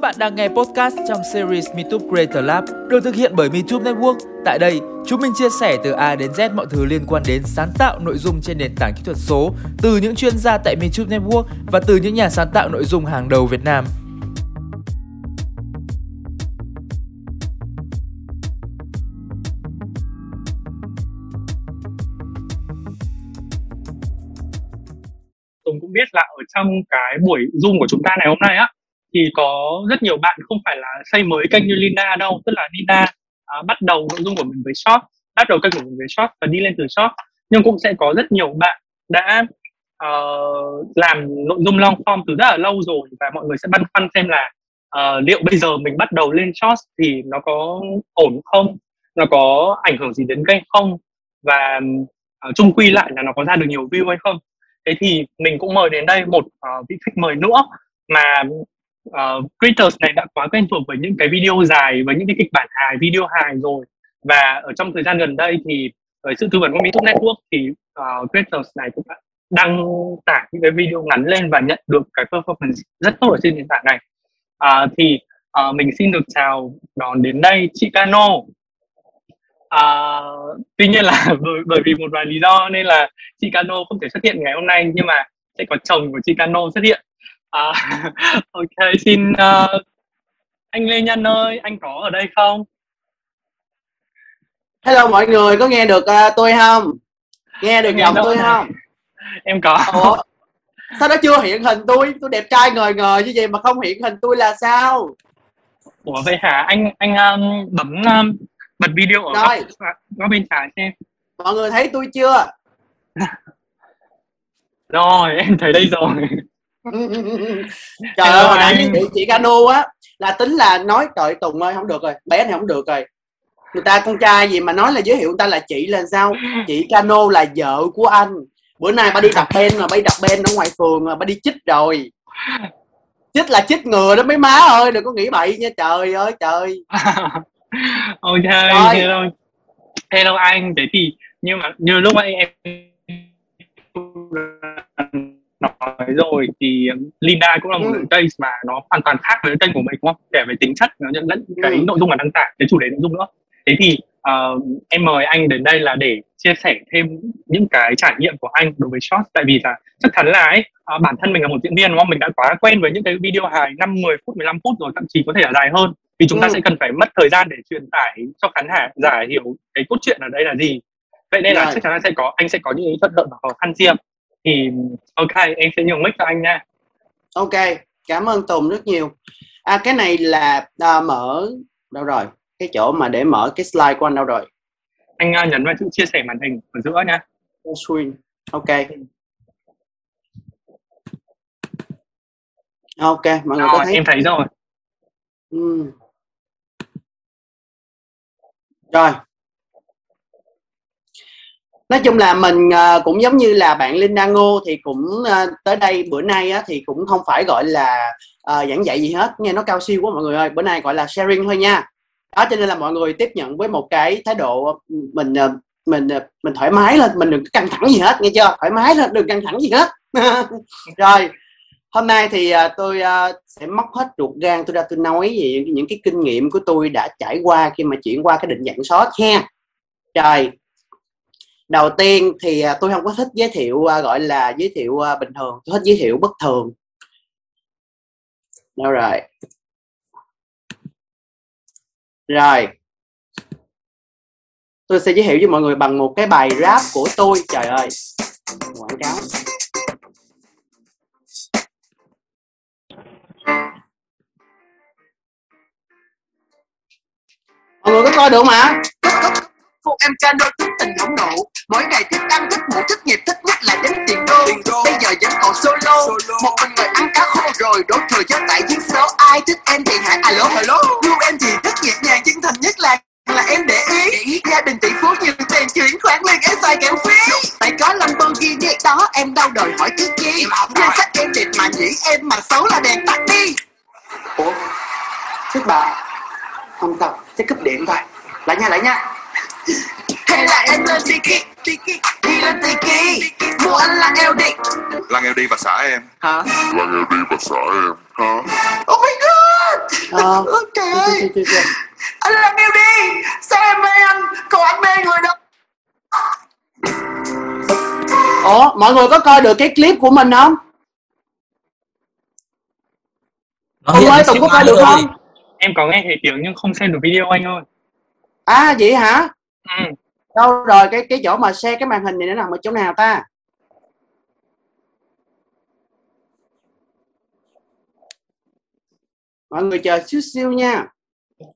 Các bạn đang nghe podcast trong series MeTube Creator Lab được thực hiện bởi MeTube Network. Tại đây, chúng mình chia sẻ từ A đến Z mọi thứ liên quan đến sáng tạo nội dung trên nền tảng kỹ thuật số từ những chuyên gia tại MeTube Network và từ những nhà sáng tạo nội dung hàng đầu Việt Nam. Tùng cũng biết là ở trong cái buổi Zoom của chúng ta ngày hôm nay á thì có rất nhiều bạn không phải là xây mới kênh như Linda đâu tức là Linda à, bắt đầu nội dung của mình với shop bắt đầu kênh của mình với shop và đi lên từ shop nhưng cũng sẽ có rất nhiều bạn đã uh, làm nội dung long form từ rất là lâu rồi và mọi người sẽ băn khoăn xem là uh, liệu bây giờ mình bắt đầu lên short thì nó có ổn không nó có ảnh hưởng gì đến kênh không và uh, chung quy lại là nó có ra được nhiều view hay không. Thế thì mình cũng mời đến đây một uh, vị khách mời nữa mà Ờ, uh, creators này đã quá quen thuộc với những cái video dài và những cái kịch bản hài video hài rồi. Và ở trong thời gian gần đây thì với sự tư vấn của mỹ YouTube Network thì ờ, uh, creators này cũng đã đăng tải những cái video ngắn lên và nhận được cái performance rất tốt ở trên nền tảng này. Uh, thì uh, mình xin được chào đón đến đây chị Cano. Uh, tuy nhiên là bởi, bởi vì một vài lý do nên là chị Cano không thể xuất hiện ngày hôm nay nhưng mà sẽ có chồng của chị Cano xuất hiện. À, ok, xin uh, anh Lê Nhân ơi, anh có ở đây không? Hello mọi người, có nghe được uh, tôi không? Nghe được giọng tôi không? Em có. Ủa, sao nó chưa hiện hình tôi? Tôi đẹp trai ngời ngời như vậy mà không hiện hình tôi là sao? Ủa vậy hả? Anh anh um, bấm um, bật video ở Rồi. góc, góc bên trái xem. Mọi người thấy tôi chưa? Rồi, em thấy đây rồi. trời ơi hồi nãy với chị Cano á là tính là nói trời Tùng ơi không được rồi bé này không được rồi. Người ta con trai gì mà nói là giới thiệu người ta là chị là sao? Chị Cano là vợ của anh. Bữa nay ba đi tập ben mà ba đi tập ben ở ngoài phường mà ba đi chích rồi. Chích là chích ngừa đó mấy má ơi đừng có nghĩ bậy nha trời ơi trời. Ok, Rồi. hello. Hello anh, thế thì nhưng mà như lúc nãy em nói rồi thì Linda cũng là một Ừ. case mà nó hoàn toàn khác với kênh của mình đúng không? Kể về tính chất nó nhận lẫn cái Ừ. nội dung mà đăng tải, cái chủ đề nội dung nữa. Thế thì ờ, em mời anh đến đây là để chia sẻ thêm những cái trải nghiệm của anh đối với short tại vì là chắc chắn là ấy, ờ, bản thân mình là một diễn viên đúng không? Mình đã quá quen với những cái video hài 5, 10 phút, 15 phút rồi thậm chí có thể là dài hơn vì chúng ta Ừ. sẽ cần phải mất thời gian để truyền tải cho khán giả giả hiểu cái cốt truyện ở đây là gì vậy nên là chắc chắn là sẽ có anh sẽ có những cái thuận lợi và khó khăn riêng thì ok em sẽ nhường mic cho anh nha. Ok cảm ơn Tùng rất nhiều. À cái này là à, mở đâu rồi? Cái chỗ mà để mở cái slide của anh đâu rồi? Anh uh, nhấn vào chữ chia sẻ màn hình ở giữa nha. Screen. Ok. Ok mọi người có rồi thấy? em thấy rồi. Ừ. rồi nói chung là mình ờ, cũng giống như là bạn Linh Linda Ngô thì cũng ờ, tới đây bữa nay á, thì cũng không phải gọi là uh, giảng dạy gì hết nghe nó cao siêu quá mọi người ơi bữa nay gọi là sharing thôi nha. Đó cho nên là mọi người tiếp nhận với một cái thái độ mình mình mình thoải mái lên mình đừng căng thẳng gì hết nghe chưa? Thoải mái lên đừng căng thẳng gì hết. Rồi hôm nay thì tôi sẽ móc hết ruột gan tôi ra tôi nói về những cái kinh nghiệm của tôi đã trải qua khi mà chuyển qua cái định dạng short ha trời đầu tiên thì à, tôi không có thích giới thiệu à, gọi là giới thiệu à, bình thường. Tôi thích giới thiệu bất thường. Đâu rồi rồi. Tôi sẽ giới thiệu với mọi người bằng một cái bài rap của tôi. Trời ơi. Quảng cáo. Mọi người có coi được mà Cô em cano thích tình nóng nộ Mỗi ngày thích ăn, thích ngủ, thích nghiệp, thích nhất là đến tiền đô. Bây giờ vẫn còn solo. Một mình người ăn cá khô rồi Đổ thừa cho tại duyên số Ai thích em thì hãy alo hello. Yêu em thì thích nhẹ nhàng chân thành nhất là là em để ý. Gia đình tỷ phú nhiều tiền chuyển khoản liền em xài kẹo phí. Phải có Lamborghini đó em đâu đòi hỏi cái chi nhan sắc em đẹp mà nhỉ? Em mà xấu là đèn tắt đi. Ủa? Thích bà. Không sao. Sẽ cúp điện thôi. Lại nha lại nha hay là em lên tiki tiki đi lên tiki. Mua anh là eo đi Lăng eo đi và xả em. Hả? Lăng eo đi và xả em. Hả? Oh my god! Ờ, Ôi trời ơi. Anh làm yêu đi Sao em mê anh? Còn anh mê người đó. Ủa mọi người có coi được cái clip của mình không? Hiện ơi Tùng có coi được rồi. không? Em có nghe thấy tiếng nhưng không xem được video anh ơi. À vậy hả ừ. Đâu rồi cái cái chỗ mà share cái màn hình này nó nằm ở chỗ nào ta? Mọi người chờ xíu xíu nha.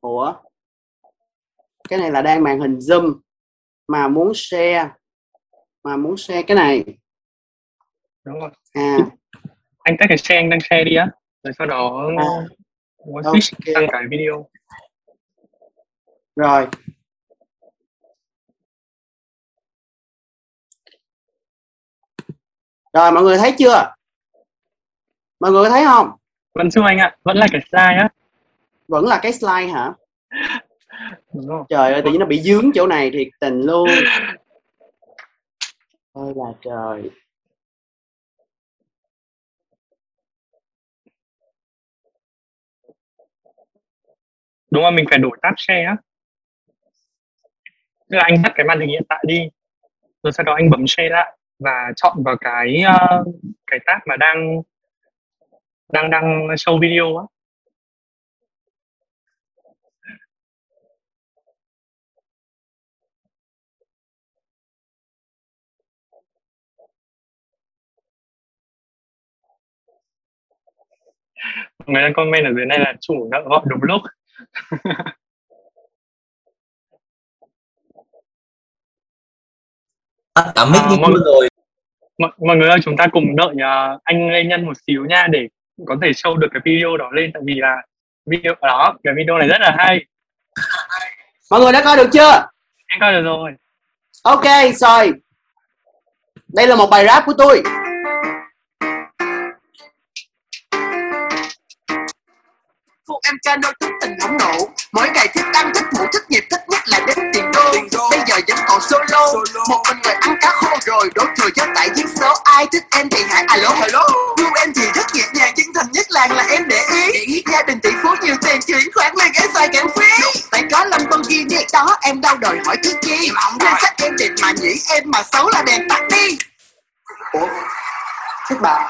Ủa? Cái này là đang màn hình zoom Mà muốn share Mà muốn share cái này. Đúng rồi. À. Anh tắt cái share anh đang share đi á. Rồi sau đó À. muốn Ok. switch sang cái video. Rồi Rồi mọi người thấy chưa? Mọi người thấy không? Vẫn chưa anh ạ vẫn là cái slide á. Vẫn là cái slide hả? Đúng rồi. Trời ơi tự nhiên nó bị dướng chỗ này thiệt tình luôn. Ôi là trời. Đúng rồi mình phải đổi tab share á. Tức là anh tắt cái màn hình hiện tại đi rồi sau đó anh bấm share lại và chọn vào cái uh, cái tab mà đang đang đang show video á. Người đang comment ở dưới này là chủ nợ gọi đúng lúc. cả mic À, đi mọi- luôn rồi. mọi, mọi người ơi chúng ta cùng đợi ờ, anh Lê Nhân một xíu nha để có thể show được cái video đó lên tại vì là video đó cái video này rất là hay. Mọi người đã coi được chưa? Anh coi được rồi. Ok rồi. Đây là một bài rap của tôi. Phụ em ca đôi thức tình nóng nổ Mỗi ngày thích ăn thích ngủ thích nhịp thích nhất là đến tiền Bây giờ vẫn còn solo. Một mình người ăn cá khô rồi. Đổ thừa cho tại giết số Ai thích em thì hãy alo. Hello. Yêu em thì rất nhẹ nhàng. Chân thành nhất làng là em để ý. Gia đình tỷ phú nhiều tiền chuyển khoản liền em xài kèm phí. Phải có lâm con ghi đi đó em đâu đòi hỏi thứ chi. Nên sách em đẹp mà nhỉ. Em mà xấu là đèn tắt đi. Ủa? Thích bà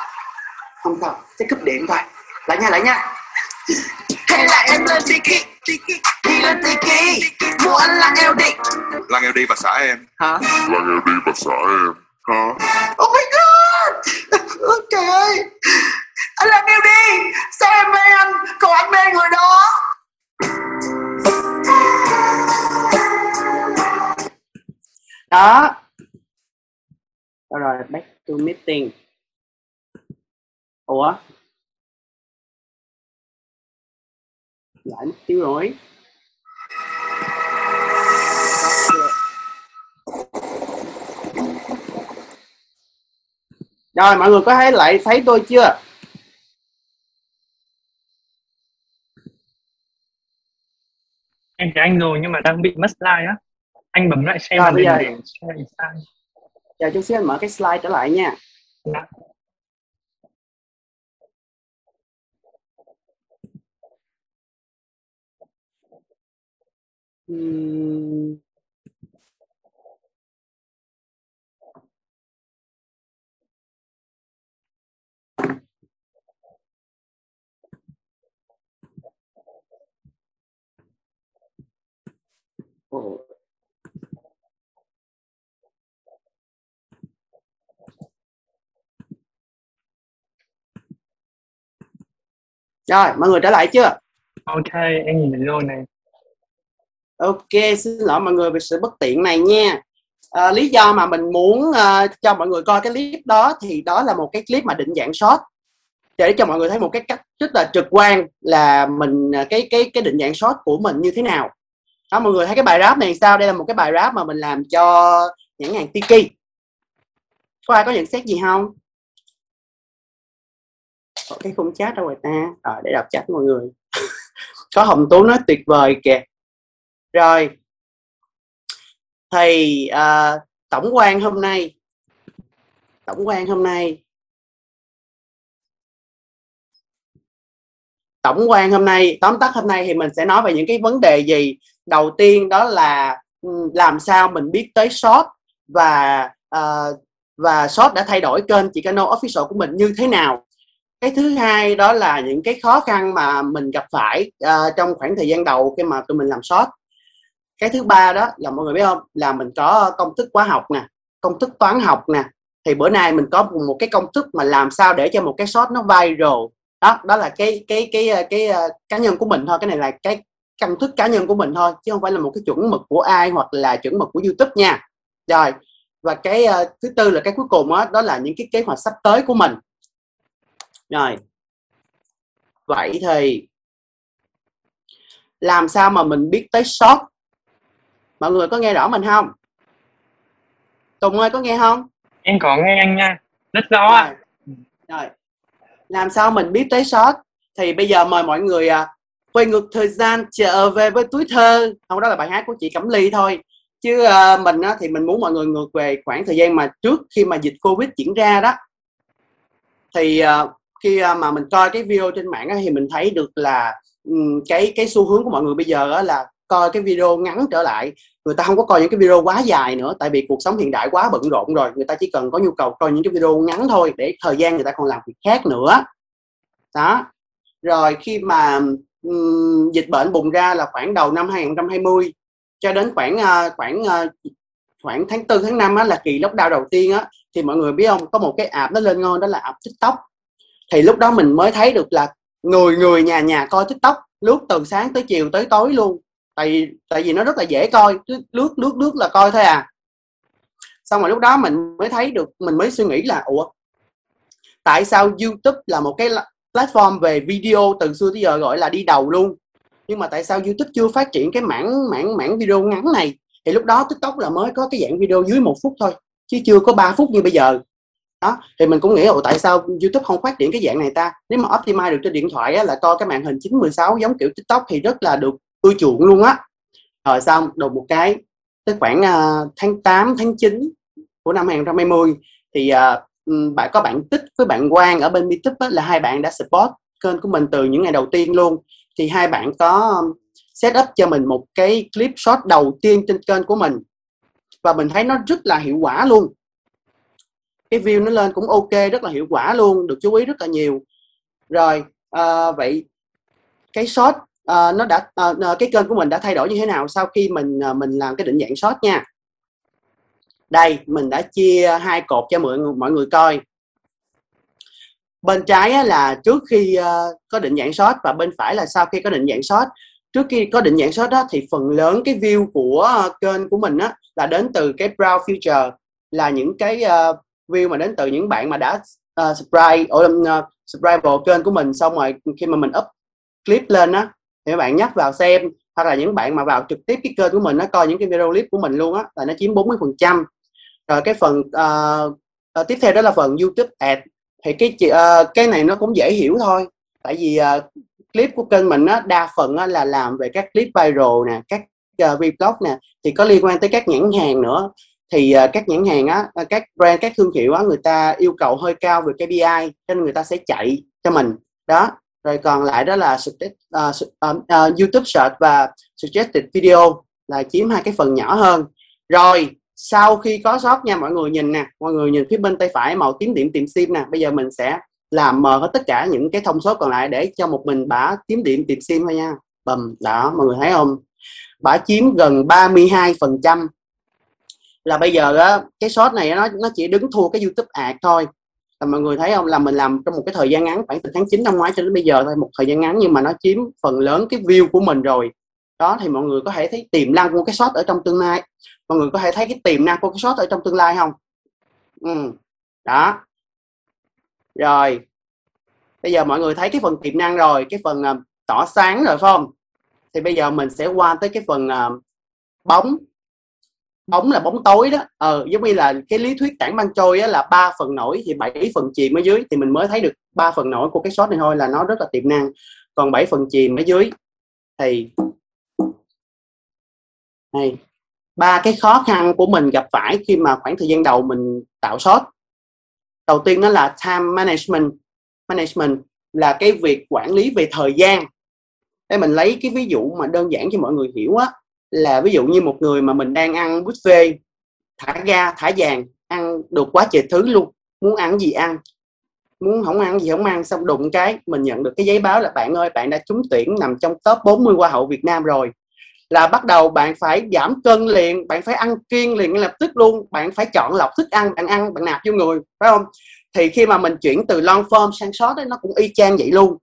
Không sao sẽ cúp điện thôi. Lại nha lại nha. Hay là em lên tiki tiki đi lên tiki mua anh là eo đi Lăng eo đi bà xã em. Hả? Lăng eo đi bà xã em. Hả? oh my god! Ok. Anh làm eo đi. Sao em mê anh? Còn anh mê người đó Đó. Đó. Rồi back to meeting. Ủa Lại mất tiêu rồi. Rồi mọi người có thấy lại thấy tôi chưa? Em thấy anh rồi nhưng mà đang bị mất slide á. Anh bấm lại share Rồi, bây giờ- để Chờ chút xíu anh mở cái slide trở lại nha. Dạ. Ừm. Rồi, mọi người trở lại chưa? ok em nhìn mình luôn này Ok, xin lỗi mọi người về sự bất tiện này nha. À, lý do mà mình muốn uh, cho mọi người coi cái clip đó thì đó là một cái clip mà định dạng short để cho mọi người thấy một cái cách rất là trực quan là mình ờ, cái cái cái định dạng short của mình như thế nào. Đó, mọi người thấy cái bài rap này sao? Đây là một cái bài rap mà mình làm cho nhãn hàng Tiki. Có ai có nhận xét gì không? Có cái khung chat đâu rồi ta? Rồi để đọc chat mọi người. có Hồng Tú nói tuyệt vời kìa rồi. Thì à, tổng quan hôm nay tổng quan hôm nay. Tổng quan hôm nay tóm tắt hôm nay thì mình sẽ nói về những cái vấn đề gì? Đầu tiên đó là ừ, làm sao mình biết tới short và uh, và short đã thay đổi kênh chị Cano official của mình như thế nào? Cái thứ hai đó là những cái khó khăn mà mình gặp phải uh, trong khoảng thời gian đầu khi mà tụi mình làm short cái thứ ba đó là mọi người biết không? Là mình có công thức hóa học nè công thức toán học nè. Thì bữa nay mình có một cái công thức mà làm sao để cho một cái shot nó viral. Đó đó là cái cái cái ờ, cái, cái uh, cá nhân của mình thôi. Cái này là cái công thức cá nhân của mình thôi chứ không phải là một cái chuẩn mực của ai hoặc là chuẩn mực của youtube nha. Rồi và cái uh, thứ tư là cái cuối cùng đó, đó là những cái kế hoạch sắp tới của mình. Rồi. Vậy thì làm sao mà mình biết tới shot mọi người có nghe rõ mình không? Tùng ơi có nghe không? Em có nghe anh nha. Rất rõ. Ạ rồi. rồi. Làm sao mình biết tới short? Thì bây giờ mời mọi người à, quay ngược thời gian trở về với túi thơ. Không đó là bài hát của chị cẩm ly thôi. Chứ uh, mình á, thì mình muốn mọi người ngược về khoảng thời gian mà trước khi mà dịch covid diễn ra đó. Thì uh, khi uh, mà mình coi cái video trên mạng á, thì mình thấy được là cái cái xu hướng của mọi người bây giờ á, là coi cái video ngắn trở lại. Người ta không có coi những cái video quá dài nữa tại vì cuộc sống hiện đại quá bận rộn rồi. Người ta chỉ cần có nhu cầu coi những cái video ngắn thôi để thời gian người ta còn làm việc khác nữa. Đó. Rồi khi mà um, dịch bệnh bùng ra là khoảng đầu năm 2020 cho đến khoảng uh, khoảng uh, khoảng tháng 4 tháng 5 á, là kỳ lockdown đầu tiên á thì mọi người biết không? Có một cái app nó lên ngon đó là app tiktok. Thì lúc đó mình mới thấy được là người người nhà nhà coi tiktok lướt từ sáng tới chiều tới tối luôn tại tại vì nó rất là dễ coi cứ lướt lướt lướt là coi thôi à. Xong rồi lúc đó mình mới thấy được mình mới suy nghĩ là ủa tại sao youtube là một cái platform về video từ xưa tới giờ gọi là đi đầu luôn? Nhưng mà tại sao youtube chưa phát triển cái mảng mảng mảng video ngắn này? Thì lúc đó tiktok là mới có cái dạng video dưới một phút thôi chứ chưa có 3 phút như bây giờ. Đó thì mình cũng nghĩ ồ tại sao youtube không phát triển cái dạng này ta? Nếu mà optimize được trên điện thoại á, là coi cái màn hình 916 giống kiểu tiktok thì rất là được ưa chuộng luôn á. Rồi xong đột một cái tới khoảng uh, tháng 8 tháng 9 của năm 2020 thì uh, bạn có bạn tích với bạn Quang ở bên Meetup á, là hai bạn đã support kênh của mình từ những ngày đầu tiên luôn. Thì hai bạn có set up cho mình một cái clip short đầu tiên trên kênh của mình. Và mình thấy nó rất là hiệu quả luôn. Cái view nó lên cũng ok rất là hiệu quả luôn được chú ý rất là nhiều. Rồi à, vậy cái short uh, nó đã uh, cái kênh của mình đã thay đổi như thế nào sau khi mình uh, mình làm cái định dạng short nha? Đây mình đã chia hai cột cho mọi người mọi người coi. Bên trái là trước khi uh, có định dạng short và bên phải là sau khi có định dạng short. Trước khi có định dạng short đó thì phần lớn cái view của uh, kênh của mình á là đến từ cái brow future là những cái uh, view mà đến từ những bạn mà đã uh, subscribe ở uh, subscribe vào kênh của mình xong rồi khi mà mình up clip lên á thì các bạn nhắc vào xem hoặc là những bạn mà vào trực tiếp cái kênh của mình nó coi những cái video clip của mình luôn á là nó chiếm 40 phần trăm. Rồi cái phần uh, uh, tiếp theo đó là phần YouTube ad thì cái uh, cái này nó cũng dễ hiểu thôi. Tại vì uh, clip của kênh mình á đa phần á, là làm về các clip viral nè các uh, vlog nè thì có liên quan tới các nhãn hàng nữa. Thì uh, các nhãn hàng á các brand các thương hiệu á người ta yêu cầu hơi cao về KPI cho nên người ta sẽ chạy cho mình. Đó rồi còn lại đó là uh, uh, uh, YouTube Search và Suggested Video là chiếm hai cái phần nhỏ hơn. Rồi sau khi có sót nha mọi người nhìn nè mọi người nhìn phía bên tay phải màu tím điểm tìm sim nè bây giờ mình sẽ làm mờ hết tất cả những cái thông số còn lại để cho một mình bả tím điểm tìm sim thôi nha. Bầm đó mọi người thấy không? Bả chiếm gần 32 phần trăm. Là bây giờ á cái short này nó nó chỉ đứng thua cái youtube ad thôi thì mọi người thấy không? Là mình làm trong một cái thời gian ngắn khoảng từ tháng 9 năm ngoái cho đến bây giờ thôi một thời gian ngắn nhưng mà nó chiếm phần lớn cái view của mình rồi. Đó thì mọi người có thể thấy tiềm năng của cái shot ở trong tương lai. Mọi người có thể thấy cái tiềm năng của cái shot ở trong tương lai không? Ừ. đó. Rồi bây giờ mọi người thấy cái phần tiềm năng rồi cái phần ờ, uh, tỏ sáng rồi phải không? Thì bây giờ mình sẽ qua tới cái phần uh, bóng bóng là bóng tối đó. Ờ giống như là cái lý thuyết tảng băng trôi á, là ba phần nổi thì bảy phần chìm ở dưới thì mình mới thấy được ba phần nổi của cái shot này thôi là nó rất là tiềm năng. Còn bảy phần chìm ở dưới thì này ba cái khó khăn của mình gặp phải khi mà khoảng thời gian đầu mình tạo shot. Đầu tiên đó là time management. Management là cái việc quản lý về thời gian. Đây mình lấy cái ví dụ mà đơn giản cho mọi người hiểu á là ví dụ như một người mà mình đang ăn buffet thả ga thả vàng ăn được quá trời thứ luôn muốn ăn gì ăn muốn không ăn gì không ăn xong đụng cái mình nhận được cái giấy báo là bạn ơi bạn đã trúng tuyển nằm trong top 40 hoa hậu Việt Nam rồi. Là bắt đầu bạn phải giảm cân liền bạn phải ăn kiêng liền ngay lập tức luôn bạn phải chọn lọc thức ăn bạn ăn bạn nạp vô người phải không? Thì khi mà mình chuyển từ long form sang short ấy, nó cũng y chang vậy luôn.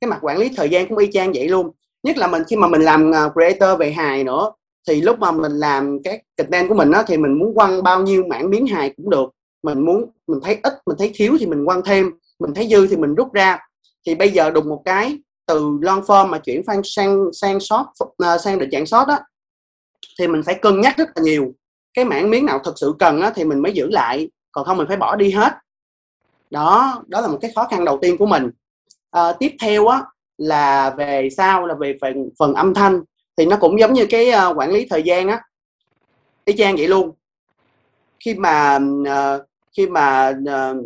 Cái mặt quản lý thời gian cũng y chang vậy luôn nhất là mình khi mà mình làm à, creator về hài nữa thì lúc mà mình làm cái content của mình á thì mình muốn quăng bao nhiêu mảng miếng hài cũng được. Mình muốn mình thấy ít mình thấy thiếu thì mình quăng thêm mình thấy dư thì mình rút ra. Thì bây giờ đùng một cái từ long form mà chuyển sang sang sang short uh, à, sang định dạng short á thì mình phải cân nhắc rất là nhiều. Cái mảng miếng nào thật sự cần á thì mình mới giữ lại còn không mình phải bỏ đi hết. Đó đó là một cái khó khăn đầu tiên của mình. À, tiếp theo á là về sau là về phần phần âm thanh thì nó cũng giống như cái uh, quản lý thời gian á. Y chang vậy luôn. Khi mà uh, khi mà uh,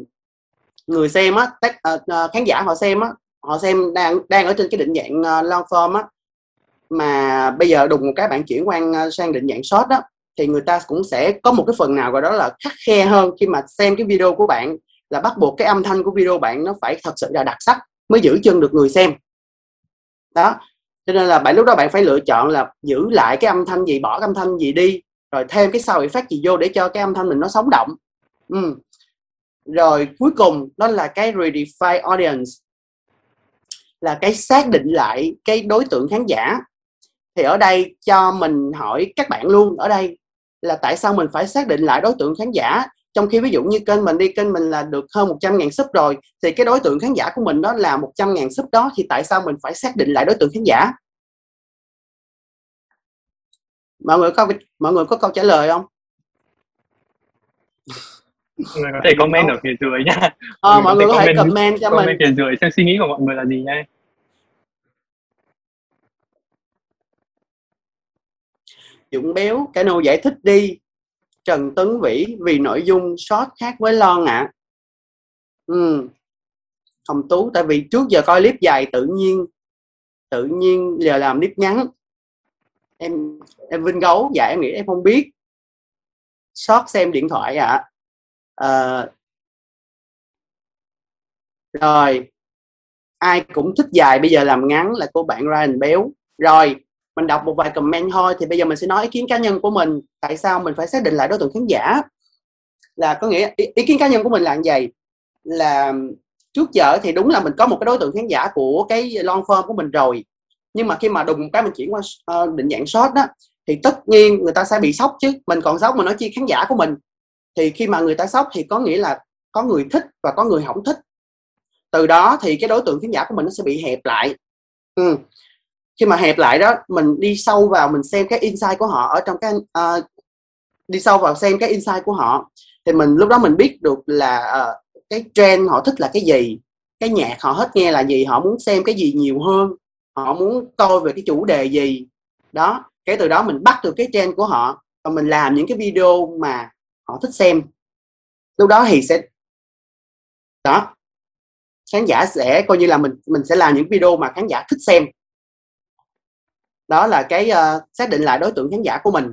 người xem á tác, uh, khán giả họ xem á họ xem đang đang ở trên cái định dạng uh, long form á mà bây giờ đùng một cái bạn chuyển qua uh, sang định dạng short á thì người ta cũng sẽ có một cái phần nào gọi đó là khắc khe hơn khi mà xem cái video của bạn là bắt buộc cái âm thanh của video bạn nó phải thật sự là đặc sắc mới giữ chân được người xem đó, cho nên là bạn, lúc đó bạn phải lựa chọn là giữ lại cái âm thanh gì, bỏ cái âm thanh gì đi, rồi thêm cái sau effect gì vô để cho cái âm thanh mình nó sống động. Ừ. rồi cuối cùng đó là cái redefine audience, là cái xác định lại cái đối tượng khán giả. Thì ở đây cho mình hỏi các bạn luôn, ở đây là tại sao mình phải xác định lại đối tượng khán giả? Trong khi ví dụ như kênh mình đi kênh mình là được hơn 100 ngàn sub rồi thì cái đối tượng khán giả của mình đó là 100 ngàn sub đó thì tại sao mình phải xác định lại đối tượng khán giả? Mọi người có mọi người có câu trả lời không? Mọi người có thể comment ở phía dưới nha ờ, mọi người có thể comment cho comment mình. phía dưới xem suy nghĩ của mọi người là gì nha Dũng Béo Cano giải thích đi Trần Tấn Vĩ vì nội dung short khác với Lon ạ à. ừ. Hồng Tú tại vì trước giờ coi clip dài tự nhiên tự nhiên giờ làm clip ngắn em em Vinh Gấu dạ em nghĩ em không biết short xem điện thoại ạ à. à, rồi ai cũng thích dài bây giờ làm ngắn là cô bạn Ryan Béo rồi mình đọc một vài comment thôi thì bây giờ mình sẽ nói ý kiến cá nhân của mình tại sao mình phải xác định lại đối tượng khán giả. Là có nghĩa ý, ý kiến cá nhân của mình là như vậy là trước giờ thì đúng là mình có một cái đối tượng khán giả của cái long form của mình rồi nhưng mà khi mà đùng cái mình chuyển qua uh, định dạng short đó thì tất nhiên người ta sẽ bị sốc chứ. Mình còn sốc mà nói chi khán giả của mình thì khi mà người ta sốc thì có nghĩa là có người thích và có người không thích. Từ đó thì cái đối tượng khán giả của mình nó sẽ bị hẹp lại. Ừ khi mà hẹp lại đó mình đi sâu vào mình xem cái insight của họ ở trong cái uh, đi sâu vào xem cái insight của họ thì mình lúc đó mình biết được là uh, cái trend họ thích là cái gì cái nhạc họ hết nghe là gì họ muốn xem cái gì nhiều hơn họ muốn coi về cái chủ đề gì. Đó cái từ đó mình bắt được cái trend của họ và mình làm những cái video mà họ thích xem. Lúc đó thì sẽ đó khán giả sẽ coi như là mình mình sẽ làm những video mà khán giả thích xem đó là cái uh, xác định lại đối tượng khán giả của mình.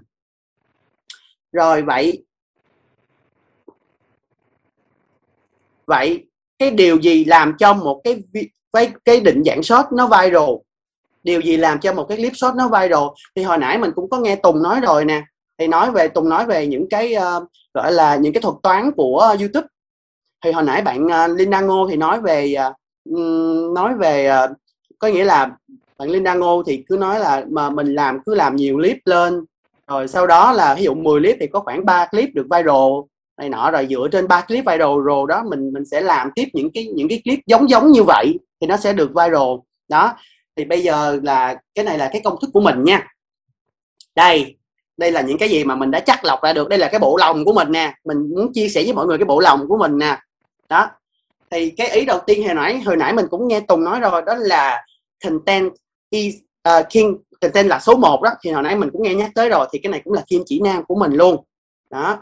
Rồi vậy vậy cái điều gì làm cho một cái cái cái định dạng short nó viral? Điều gì làm cho một cái clip short nó viral? Thì hồi nãy mình cũng có nghe Tùng nói rồi nè. Thì nói về Tùng nói về những cái uh, gọi là những cái thuật toán của uh, YouTube. Thì hồi nãy bạn ờ, uh, Linda Ngô thì nói về uh, nói về uh, có nghĩa là bạn Linda Ngô thì cứ nói là mà mình làm, cứ làm nhiều clip lên. Rồi sau đó là ví dụ 10 clip thì có khoảng 3 clip được viral, này nọ. Rồi dựa trên ba clip viral rồi đó, mình mình sẽ làm tiếp những cái những cái clip giống giống như vậy thì nó sẽ được viral. Đó, thì bây giờ là, cái này là cái công thức của mình nha. Đây đây là những cái gì mà mình đã chắc lọc ra được. Đây là cái bộ lòng của mình nè. Mình muốn chia sẻ với mọi người cái bộ lòng của mình nè. Đó, thì cái ý đầu tiên hồi nãy hồi nãy mình cũng nghe Tùng nói rồi, đó là content is uh, à, king tên là số 1 đó thì hồi nãy mình cũng nghe nhắc tới rồi thì cái này cũng là kim chỉ nam của mình luôn. Đó.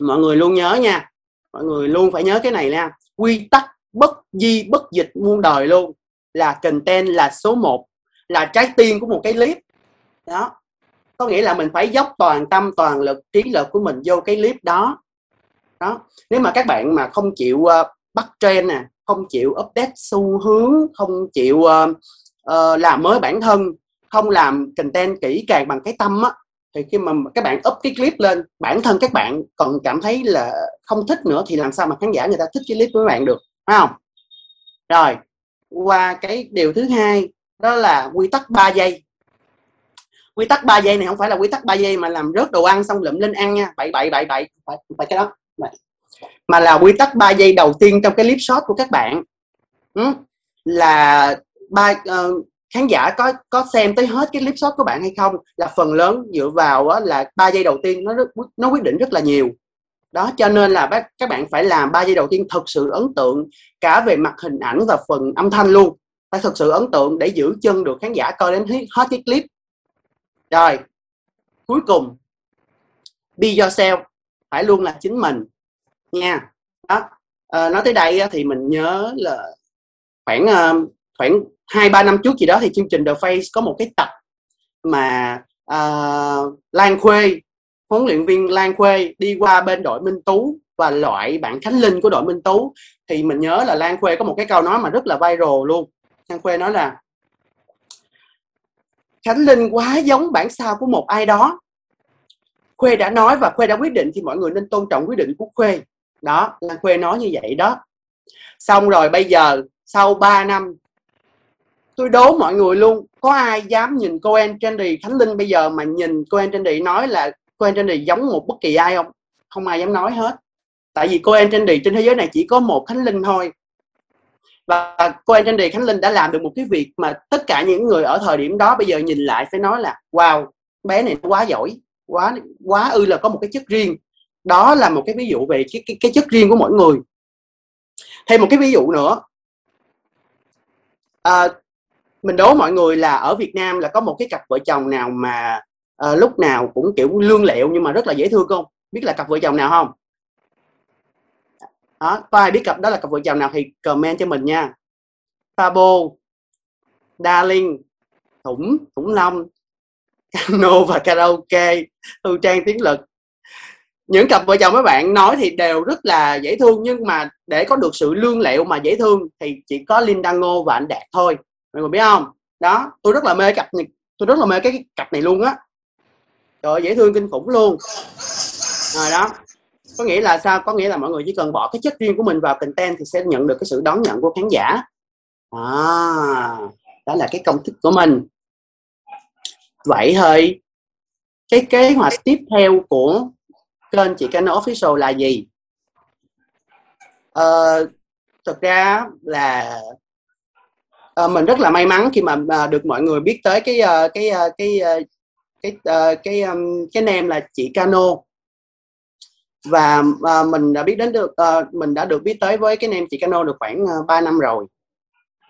Mọi người luôn nhớ nha. Mọi người luôn phải nhớ cái này nha. Quy tắc bất di bất dịch muôn đời luôn là content là số 1 là trái tim của một cái clip. Đó. Có nghĩa là mình phải dốc toàn tâm toàn lực trí lực của mình vô cái clip đó. Đó. Nếu mà các bạn mà không chịu uh, bắt trend nè không chịu update xu hướng không chịu uh, Ờ, uh, làm mới bản thân không làm content kỹ càng bằng cái tâm á thì khi mà các bạn up cái clip lên bản thân các bạn còn cảm thấy là không thích nữa thì làm sao mà khán giả người ta thích cái clip của các bạn được phải không rồi qua cái điều thứ hai đó là quy tắc 3 giây quy tắc 3 giây này không phải là quy tắc 3 giây mà làm rớt đồ ăn xong lụm lên ăn nha bậy bậy bậy bậy phải, phải cái đó bậy. mà là quy tắc 3 giây đầu tiên trong cái clip short của các bạn ừ? là ba uh, khán giả có có xem tới hết cái clip shot của bạn hay không? Là phần lớn dựa vào á, là ba giây đầu tiên nó rất, nó quyết định rất là nhiều. Đó cho nên là bác, các bạn phải làm ba giây đầu tiên thật sự ấn tượng cả về mặt hình ảnh và phần âm thanh luôn. Phải thật sự ấn tượng để giữ chân được khán giả coi đến hết cái clip. Rồi cuối cùng be yourself phải luôn là chính mình. Nha. Đó à, nói tới đây thì mình nhớ là khoảng ờ, khoảng hai ba năm trước gì đó thì chương trình The Face có một cái tập mà uh, Lan Khuê huấn luyện viên Lan Khuê đi qua bên đội Minh Tú và loại bạn Khánh Linh của đội Minh Tú. Thì mình nhớ là Lan Khuê có một cái câu nói mà rất là viral luôn. Lan Khuê nói là Khánh Linh quá giống bản sao của một ai đó. Khuê đã nói và Khuê đã quyết định thì mọi người nên tôn trọng quyết định của Khuê. Đó Lan Khuê nói như vậy đó. Xong rồi bây giờ sau 3 năm tôi đố mọi người luôn có ai dám nhìn cô em Trendy? Khánh Linh bây giờ mà nhìn cô em Trendy nói là cô em Trendy giống một bất kỳ ai không? Không ai dám nói hết. Tại vì cô em Trendy trên thế giới này chỉ có một Khánh Linh thôi. Và cô em Trendy Khánh Linh đã làm được một cái việc mà tất cả những người ở thời điểm đó bây giờ nhìn lại phải nói là wow bé này quá giỏi quá quá ư là có một cái chất riêng. Đó là một cái ví dụ về cái, cái, cái chất riêng của mỗi người. Thêm một cái ví dụ nữa. À, mình đố mọi người là ở Việt Nam là có một cái cặp vợ chồng nào mà uh, lúc nào cũng kiểu lương lẹo nhưng mà rất là dễ thương không? Biết là cặp vợ chồng nào không? Đó có ai biết cặp đó là cặp vợ chồng nào thì comment cho mình nha. Fabo Darling Thủng Thủng Long Cano và karaoke Thu Trang Tiến Lực. Những cặp vợ chồng mấy bạn nói thì đều rất là dễ thương nhưng mà để có được sự lương lẹo mà dễ thương thì chỉ có Linda Ngô và anh Đạt thôi mọi người biết không? Đó tôi rất là mê cặp này tôi rất là mê cái cặp này luôn á. Trời dễ thương kinh khủng luôn. Rồi đó có nghĩa là sao? Có nghĩa là mọi người chỉ cần bỏ cái chất riêng của mình vào content thì sẽ nhận được cái sự đón nhận của khán giả. À, đó là cái công thức của mình. Vậy thôi cái kế hoạch tiếp theo của kênh chị Cano Official là gì? Ờ, thực ra là uh, mình rất là may mắn khi mà uh, được mọi người biết tới cái uh, cái uh, cái uh, cái uh, cái um, cái name là chị Cano. Và uh, mình đã biết đến được uh, mình đã được biết tới với cái name chị Cano được khoảng uh, 3 năm rồi.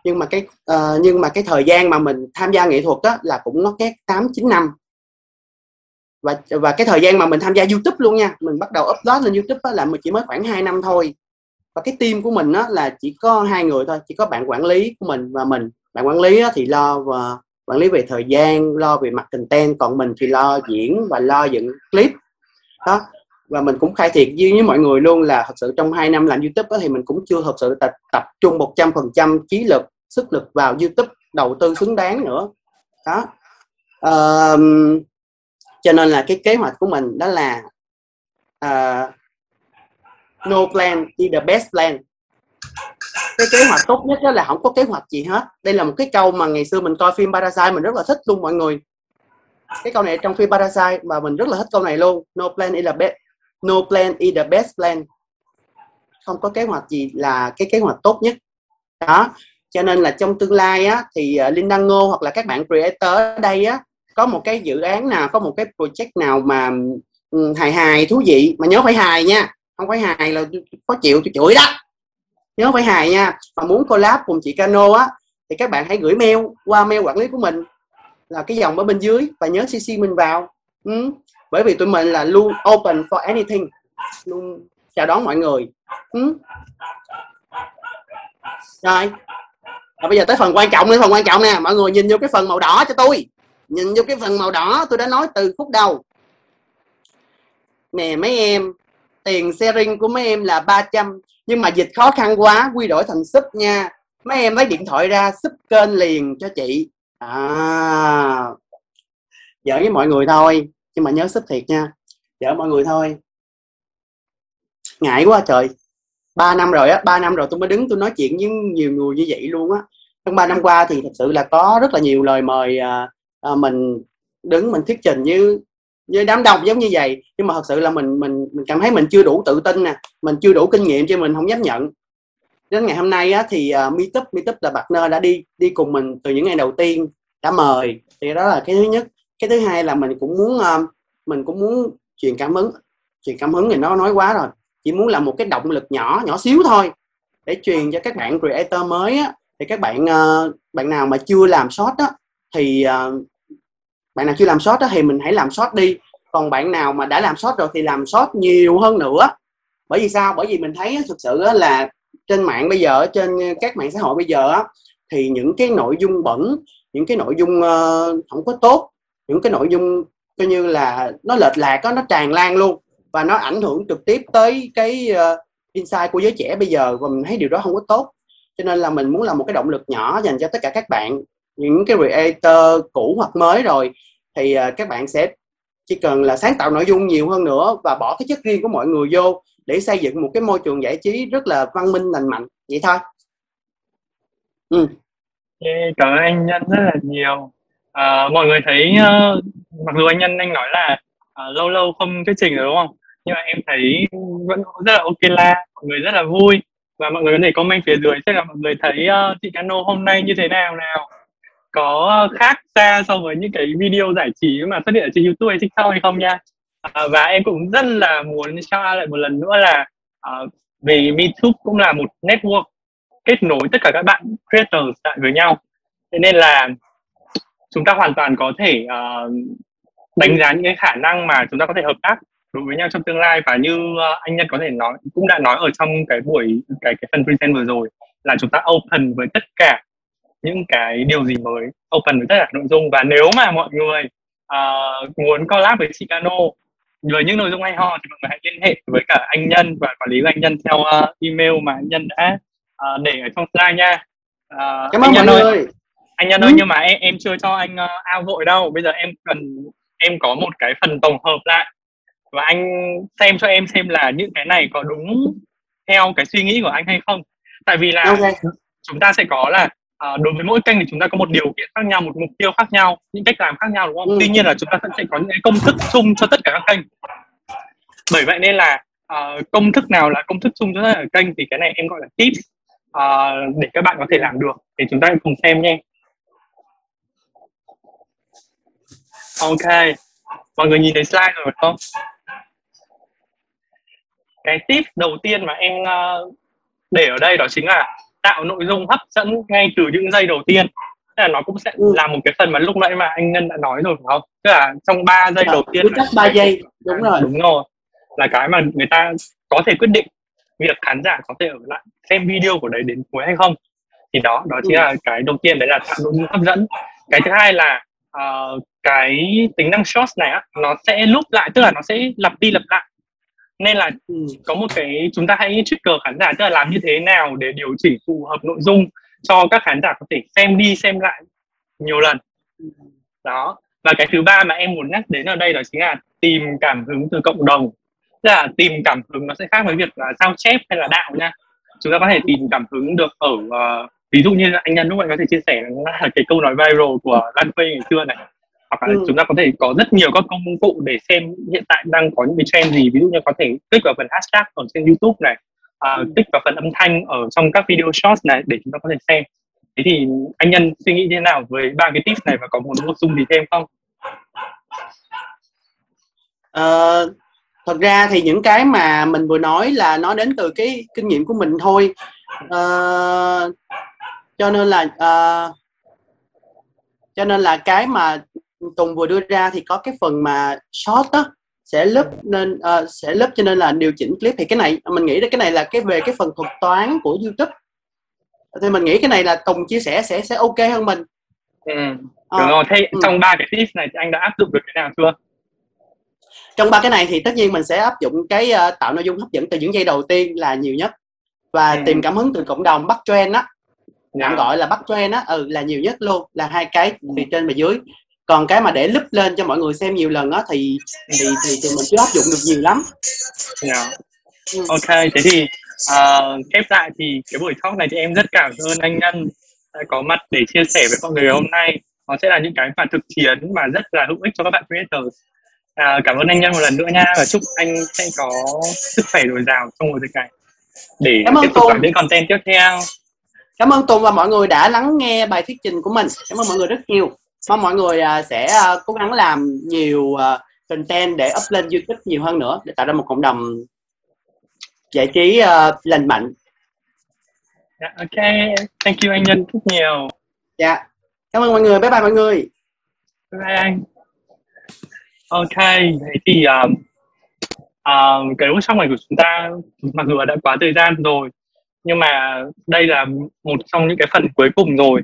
Nhưng mà cái uh, nhưng mà cái thời gian mà mình tham gia nghệ thuật đó là cũng nó két tám chín năm. Và và cái thời gian mà mình tham gia YouTube luôn nha mình bắt đầu upload lên YouTube là mình chỉ mới khoảng 2 năm thôi và cái team của mình á, là chỉ có hai người thôi chỉ có bạn quản lý của mình và mình. Bạn quản lý á, thì lo và quản lý về thời gian lo về mặt content còn mình thì lo diễn và lo dựng clip. Đó và mình cũng khai thiệt với, với mọi người luôn là thật sự trong 2 năm làm youtube đó, thì mình cũng chưa thật sự tập, tập trung 100% trí lực sức lực vào youtube đầu tư xứng đáng nữa. Đó. Uh, cho nên là cái kế hoạch của mình đó là uh, no plan is the best plan. Cái kế hoạch tốt nhất đó là không có kế hoạch gì hết. Đây là một cái câu mà ngày xưa mình coi phim Parasite, mình rất là thích luôn mọi người. Cái câu này trong phim Parasite mà mình rất là thích câu này luôn. No plan is the best, no plan is the best plan. Không có kế hoạch gì là cái kế hoạch tốt nhất. Đó. Cho nên là trong tương lai á, thì ờ, Linh Đăng Ngô hoặc là các bạn creator ở đây á, có một cái dự án nào, có một cái project nào mà ừ, hài hài, thú vị mà nhớ phải hài nha không phải hài là khó chịu, tôi chửi đó. Nhớ phải hài nha. Mà muốn collab cùng chị Cano á, thì các bạn hãy gửi mail qua mail quản lý của mình là cái dòng ở bên dưới và nhớ cc mình vào. Ừ. bởi vì tụi mình là luôn open for anything. Luôn chào đón mọi người. Ừ. rồi. Và bây giờ tới phần quan trọng nữa, phần quan trọng nè. Mọi người nhìn vô cái phần màu đỏ cho tôi. Nhìn vô cái phần màu đỏ, tôi đã nói từ khúc đầu. Nè, mấy em tiền sharing của mấy em là 300 nhưng mà dịch khó khăn quá quy đổi thành sub nha. Mấy em lấy điện thoại ra sub kênh liền cho chị. À. Giỡn với mọi người thôi nhưng mà nhớ sub thiệt nha. Giỡn mọi người thôi. Ngại quá trời. Ba năm rồi á ba năm rồi tôi mới đứng tôi nói chuyện với nhiều người như vậy luôn á. Trong ba năm qua thì thật sự là có rất là nhiều lời mời à, à, mình đứng mình thuyết trình như với đám đông giống như vậy. Nhưng mà thật sự là mình mình mình cảm thấy mình chưa đủ tự tin nè. Mình chưa đủ kinh nghiệm cho mình không dám nhận. Đến ngày hôm nay á, thì uh, meetup meetup là partner đã đi đi cùng mình từ những ngày đầu tiên đã mời. Thì đó là cái thứ nhất. Cái thứ hai là mình cũng muốn uh, mình cũng muốn truyền cảm hứng. Truyền cảm hứng thì nó nói quá rồi. Chỉ muốn là một cái động lực nhỏ nhỏ xíu thôi để truyền cho các bạn creator mới á, thì các bạn uh, bạn nào mà chưa làm short á, thì uh, bạn nào chưa làm short đó thì mình hãy làm short đi. Còn bạn nào mà đã làm short rồi thì làm short nhiều hơn nữa. Bởi vì sao? Bởi vì mình thấy thực sự là trên mạng bây giờ trên các mạng xã hội bây giờ thì những cái nội dung bẩn những cái nội dung ờ, không có tốt những cái nội dung coi như là nó lệch lạc đó, nó tràn lan luôn và nó ảnh hưởng trực tiếp tới cái ờ, insight của giới trẻ bây giờ và mình thấy điều đó không có tốt. Cho nên là mình muốn là một cái động lực nhỏ dành cho tất cả các bạn những cái creator cũ hoặc mới rồi thì uh, các bạn sẽ chỉ cần là sáng tạo nội dung nhiều hơn nữa và bỏ cái chất riêng của mọi người vô để xây dựng một cái môi trường giải trí rất là văn minh lành mạnh. Vậy thôi. Ừ. Cảm ơn anh nhân rất là nhiều. À, mọi người thấy uh, mặc dù anh nhân anh nói là uh, lâu lâu không thuyết trình rồi đúng không? Nhưng mà em thấy vẫn rất là ok la mọi người rất là vui. Và mọi người có thể comment phía dưới xem là mọi người thấy uh, chị Cano hôm nay như thế nào nào có khác xa so với những cái video giải trí mà xuất hiện ở trên YouTube hay TikTok hay không nha. À, và em cũng rất là muốn shout lại một lần nữa là à, vì YouTube cũng là một network kết nối tất cả các bạn creators lại với nhau. Thế nên là chúng ta hoàn toàn có thể uh, đánh giá những cái khả năng mà chúng ta có thể hợp tác đối với nhau trong tương lai. Và như uh, anh nhân có thể nói cũng đã nói ở trong cái buổi cái cái phần present vừa rồi là chúng ta open với tất cả những cái điều gì mới open với tất cả nội dung và nếu mà mọi người uh, muốn collab với Chicano với những nội dung hay ho thì mọi người hãy liên hệ với cả anh Nhân và quản lý của anh Nhân theo uh, email mà anh Nhân đã uh, để ở trong slide nha. Uh, Cảm ơn mọi người. Ơi, anh Nhân ừ. ơi nhưng mà em em chưa cho anh uh, ao vội đâu. Bây giờ em cần em có một cái phần tổng hợp lại và anh xem cho em xem là những cái này có đúng theo cái suy nghĩ của anh hay không. Tại vì là okay. chúng ta sẽ có là à, đối với mỗi kênh thì chúng ta có một điều kiện khác nhau một mục tiêu khác nhau những cách làm khác nhau đúng không? Ừ. tuy nhiên là chúng ta sẽ có những cái công thức chung cho tất cả các kênh. Bởi vậy nên là uh, công thức nào là công thức chung cho tất cả kênh thì cái này em gọi là tips uh, để các bạn có thể làm được. Để chúng ta cùng xem nha ok. Mọi người nhìn thấy slide rồi không? Cái tip đầu tiên mà em uh, để ở đây đó chính là tạo nội dung hấp dẫn ngay từ những giây đầu tiên. Tức là nó cũng sẽ ừ. là một cái phần mà lúc nãy mà anh Ngân đã nói rồi phải không? Tức là trong 3 giây đầu tiên chắc ba giây. Đúng rồi. đúng rồi. Là cái mà người ta có thể quyết định việc khán giả có thể ở lại xem video của đấy đến cuối hay không. Thì đó đó chính ừ. là cái đầu tiên đấy là tạo nội dung hấp dẫn. Cái thứ hai là uh, cái tính năng shorts này á nó sẽ lúc lại tức là nó sẽ lặp đi lặp lại nên là ừ, có một cái chúng ta hãy trigger khán giả tức là làm như thế nào để điều chỉnh phù hợp nội dung cho các khán giả có thể xem đi xem lại nhiều lần. Đó. Và cái thứ ba mà em muốn nhắc đến ở đây đó chính là tìm cảm hứng từ cộng đồng. Tức là tìm cảm hứng nó sẽ khác với việc là sao chép hay là đạo nha. Chúng ta có thể tìm cảm hứng được ở uh, ví dụ như anh nhân lúc anh có thể chia sẻ là cái câu nói viral của Lan Khuê ngày xưa này hoặc là ừ. chúng ta có thể có rất nhiều các công cụ để xem hiện tại đang có những cái trend gì. Ví dụ như có thể kích vào phần hashtag ở trên YouTube này uh, kích vào phần âm thanh ở trong các video shorts này để chúng ta có thể xem. Thế thì anh nhân suy nghĩ thế nào với ba cái tips này và có muốn bổ sung gì thêm không? Uh, thật ra thì những cái mà mình vừa nói là nó đến từ cái kinh nghiệm của mình thôi. Uh, cho nên là uh, cho nên là cái mà Tùng vừa đưa ra thì có cái phần mà short á sẽ lớp nên uh, sẽ lớp cho nên là điều chỉnh clip thì cái này mình nghĩ là cái này là cái về cái phần thuật toán của YouTube thì mình nghĩ cái này là Tùng chia sẻ sẽ sẽ ok hơn mình ừ. Ờ, Được rồi, thế ừ. trong ba cái tips này thì anh đã áp dụng được cái nào chưa? trong ba cái này thì tất nhiên mình sẽ áp dụng cái ờ, tạo nội dung hấp dẫn từ những giây đầu tiên là nhiều nhất và Ừ. tìm cảm hứng từ cộng đồng bắt trend á tạm Dạ. gọi là bắt trend á ừ là nhiều nhất luôn là hai cái từ trên và dưới còn cái mà để lúp lên cho mọi người xem nhiều lần á thì thì thì, thì mình chưa áp dụng được nhiều lắm Dạ. Ừ. Ok, thế thì uh, khép lại thì cái buổi talk này thì em rất cảm ơn anh Nhân đã có mặt để chia sẻ với mọi người hôm nay. Nó sẽ là những cái mà thực chiến mà rất là hữu ích cho các bạn creators. À, cảm ơn anh Nhân một lần nữa nha và chúc anh sẽ có sức khỏe dồi dào trong mùa dịch này để Cảm tiếp tục làm những content tiếp theo. cảm ơn Tùng và mọi người đã lắng nghe bài thuyết trình của mình cảm ơn mọi người rất nhiều mong mọi người à, sẽ à, cố gắng làm nhiều à, content để up lên YouTube nhiều hơn nữa để tạo ra một cộng đồng giải trí lành mạnh Dạ, ok, thank you anh Nhân rất nhiều. dạ cảm ơn mọi người bye bye mọi người Bye bye anh. Ok, thế thì um, um, cái workshop này của chúng ta mặc dù đã quá thời gian rồi nhưng mà đây là một trong những cái phần cuối cùng rồi.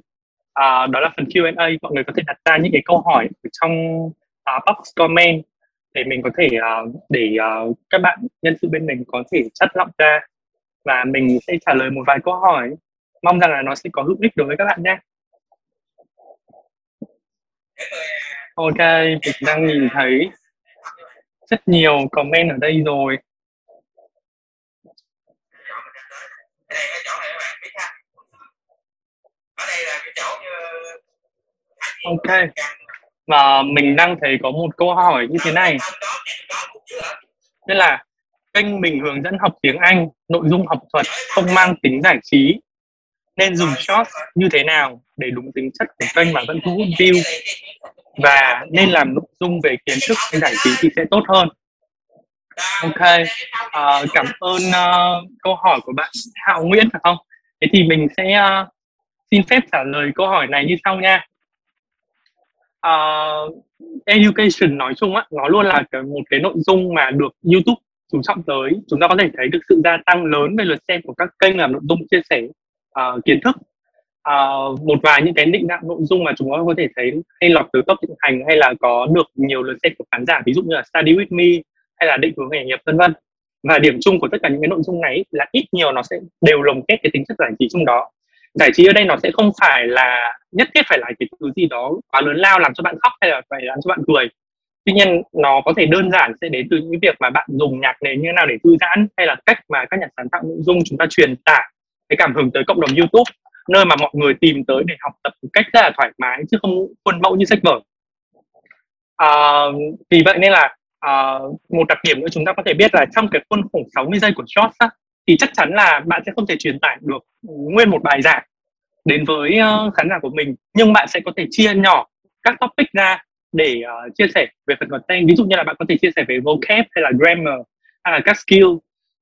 À, đó là phần Q&A, mọi người có thể đặt ra những cái câu hỏi ở trong uh, box comment để mình có thể uh, để uh, các bạn nhân sự bên mình có thể chất lọc ra và mình sẽ trả lời một vài câu hỏi. Mong rằng là nó sẽ có hữu ích đối với các bạn nhé. Ok, mình đang nhìn thấy rất nhiều comment ở đây rồi. Ok. Và mình đang thấy có một câu hỏi như thế này. tức là kênh mình hướng dẫn học tiếng Anh, nội dung học thuật không mang tính giải trí. Nên dùng short như thế nào để đúng tính chất của kênh mà vẫn thu hút view và nên làm nội dung về kiến thức hay giải trí thì sẽ tốt hơn. Ok, Ờ, cảm ơn uh, câu hỏi của bạn Hạo Nguyễn phải không? Thế thì mình sẽ uh, xin phép trả lời câu hỏi này như sau nha uh, education nói chung á, nó luôn là cái, một cái nội dung mà được YouTube chú trọng tới. Chúng ta có thể thấy được sự gia tăng lớn về lượt xem của các kênh làm nội dung chia sẻ uh, kiến thức. Uh, một vài những cái định dạng nội dung mà chúng ta có thể thấy hay lọc từ top thịnh hành hay là có được nhiều lượt xem của khán giả ví dụ như là study with me hay là định hướng nghề nghiệp vân vân. Và điểm chung của tất cả những cái nội dung này là ít nhiều nó sẽ đều lồng kết cái tính chất giải trí trong đó giải trí ở đây nó sẽ không phải là nhất thiết phải là cái thứ gì đó quá lớn lao làm cho bạn khóc hay là phải làm cho bạn cười. Tuy nhiên nó có thể đơn giản sẽ đến từ những việc mà bạn dùng nhạc nền như thế nào để thư giãn hay là cách mà các nhà sáng tạo nội dung chúng ta truyền tải cái cảm hứng tới cộng đồng youtube nơi mà mọi người tìm tới để học tập một cách rất là thoải mái chứ không khuôn mẫu như sách vở. À, vì vậy nên là à, một đặc điểm nữa chúng ta có thể biết là trong cái khuôn khổ 60 giây của shorts á, thì chắc chắn là bạn sẽ không thể truyền tải được nguyên một bài giảng đến với ờ, khán giả của mình. Nhưng bạn sẽ có thể chia nhỏ các topic ra để uh, chia sẻ về phần content. Ví dụ như là bạn có thể chia sẻ về vocab hay là grammar hay là các skill.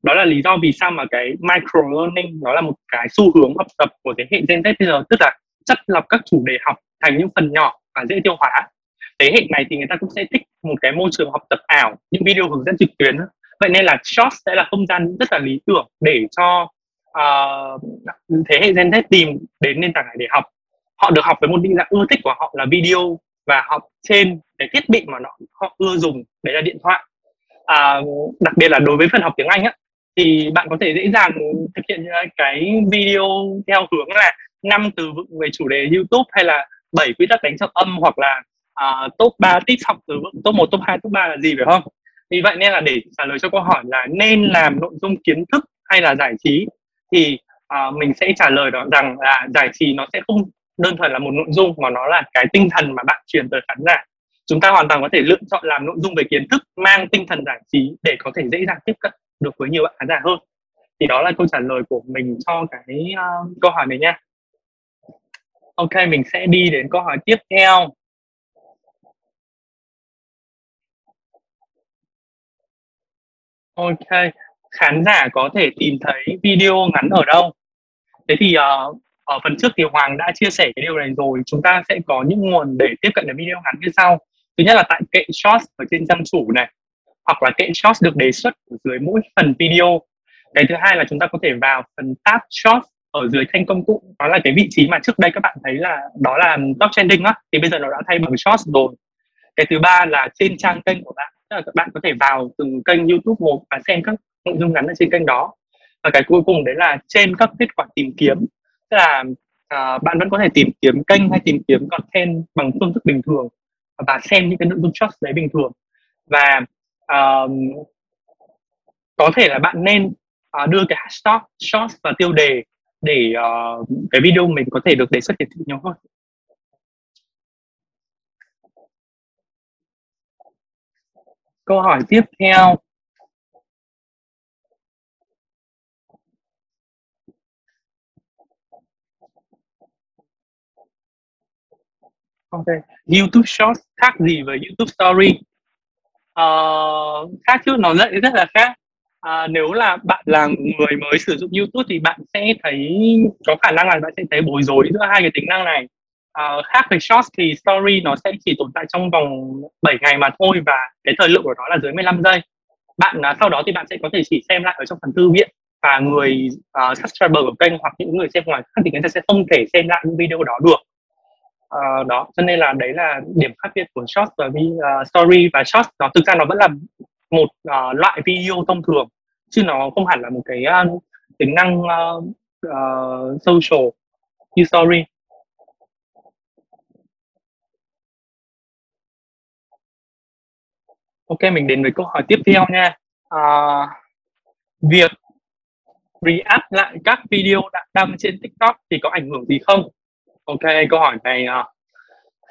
Đó là lý do vì sao mà cái micro learning nó là một cái xu hướng học tập của thế hệ Gen Z bây giờ. Tức là chất lọc các chủ đề học thành những phần nhỏ và dễ tiêu hóa. Thế hệ này thì người ta cũng sẽ thích một cái môi trường học tập ảo những video hướng dẫn trực tuyến vậy nên là short sẽ là không gian rất là lý tưởng để cho uh, thế hệ Gen Z tìm đến nền tảng này để học họ được học với một định dạng ưa thích của họ là video và học trên cái thiết bị mà nó, họ ưa dùng đấy là điện thoại à, đặc biệt là đối với phần học tiếng Anh á thì bạn có thể dễ dàng thực hiện cái video theo hướng là năm từ vựng về chủ đề YouTube hay là bảy quy tắc đánh trọng âm hoặc là uh, top 3 tips học từ vựng top 1, top 2, top 3 là gì phải không? Vì vậy nên là để trả lời cho câu hỏi là nên làm nội dung kiến thức hay là giải trí thì uh, mình sẽ trả lời đó rằng là giải trí nó sẽ không đơn thuần là một nội dung mà nó là cái tinh thần mà bạn truyền tới khán giả. Chúng ta hoàn toàn có thể lựa chọn làm nội dung về kiến thức mang tinh thần giải trí để có thể dễ dàng tiếp cận được với nhiều bạn khán giả hơn. Thì đó là câu trả lời của mình cho cái uh, câu hỏi này nha. Ok mình sẽ đi đến câu hỏi tiếp theo. Ok. Khán giả có thể tìm thấy video ngắn ở đâu? Thế thì uh, ở phần trước thì Hoàng đã chia sẻ cái điều này rồi. Chúng ta sẽ có những nguồn để tiếp cận được video ngắn như sau. Thứ nhất là tại kệ shorts ở trên trang chủ này hoặc là kệ shorts được đề xuất ở dưới mỗi phần video. Cái thứ hai là chúng ta có thể vào phần tab shorts ở dưới thanh công cụ. Đó là cái vị trí mà trước đây các bạn thấy là đó là top trending á. Thì bây giờ nó đã thay bằng shorts rồi. Cái thứ ba là trên trang kênh của bạn là các bạn có thể vào từng kênh youtube một và xem các nội dung ngắn ở trên kênh đó. Và cái cuối cùng đấy là trên các kết quả tìm kiếm. Tức là uh, bạn vẫn có thể tìm kiếm kênh hay tìm kiếm content bằng phương thức bình thường và xem những cái nội dung shorts đấy bình thường. Và uh, có thể là bạn nên uh, đưa cái hashtag shorts và tiêu đề để uh, cái video mình có thể được đề xuất hiển thị nhiều hơn. Câu hỏi tiếp theo Ok, YouTube Shorts khác gì với YouTube Story? Uh, khác chứ nó rất rất là khác. Uh, nếu là bạn là người mới sử dụng YouTube thì bạn sẽ thấy có khả năng là bạn sẽ thấy bối rối giữa hai cái tính năng này. Uh, khác với Shorts thì Story nó sẽ chỉ tồn tại trong vòng 7 ngày mà thôi và cái thời lượng của nó là dưới 15 giây. Bạn uh, sau đó thì bạn sẽ có thể chỉ xem lại ở trong phần thư viện và người uh, subscriber của kênh hoặc những người xem ngoài khác thì người ta sẽ không thể xem lại những video đó được uh, đó cho nên là đấy là điểm khác biệt của Shorts và uh, story và Shorts nó thực ra nó vẫn là một uh, loại video thông thường chứ nó không hẳn là một cái uh, tính năng uh, uh, social như story ok mình đến với câu hỏi tiếp theo nha à, việc re-up lại các video đã đăng trên tiktok thì có ảnh hưởng gì không Ok, câu hỏi này uh,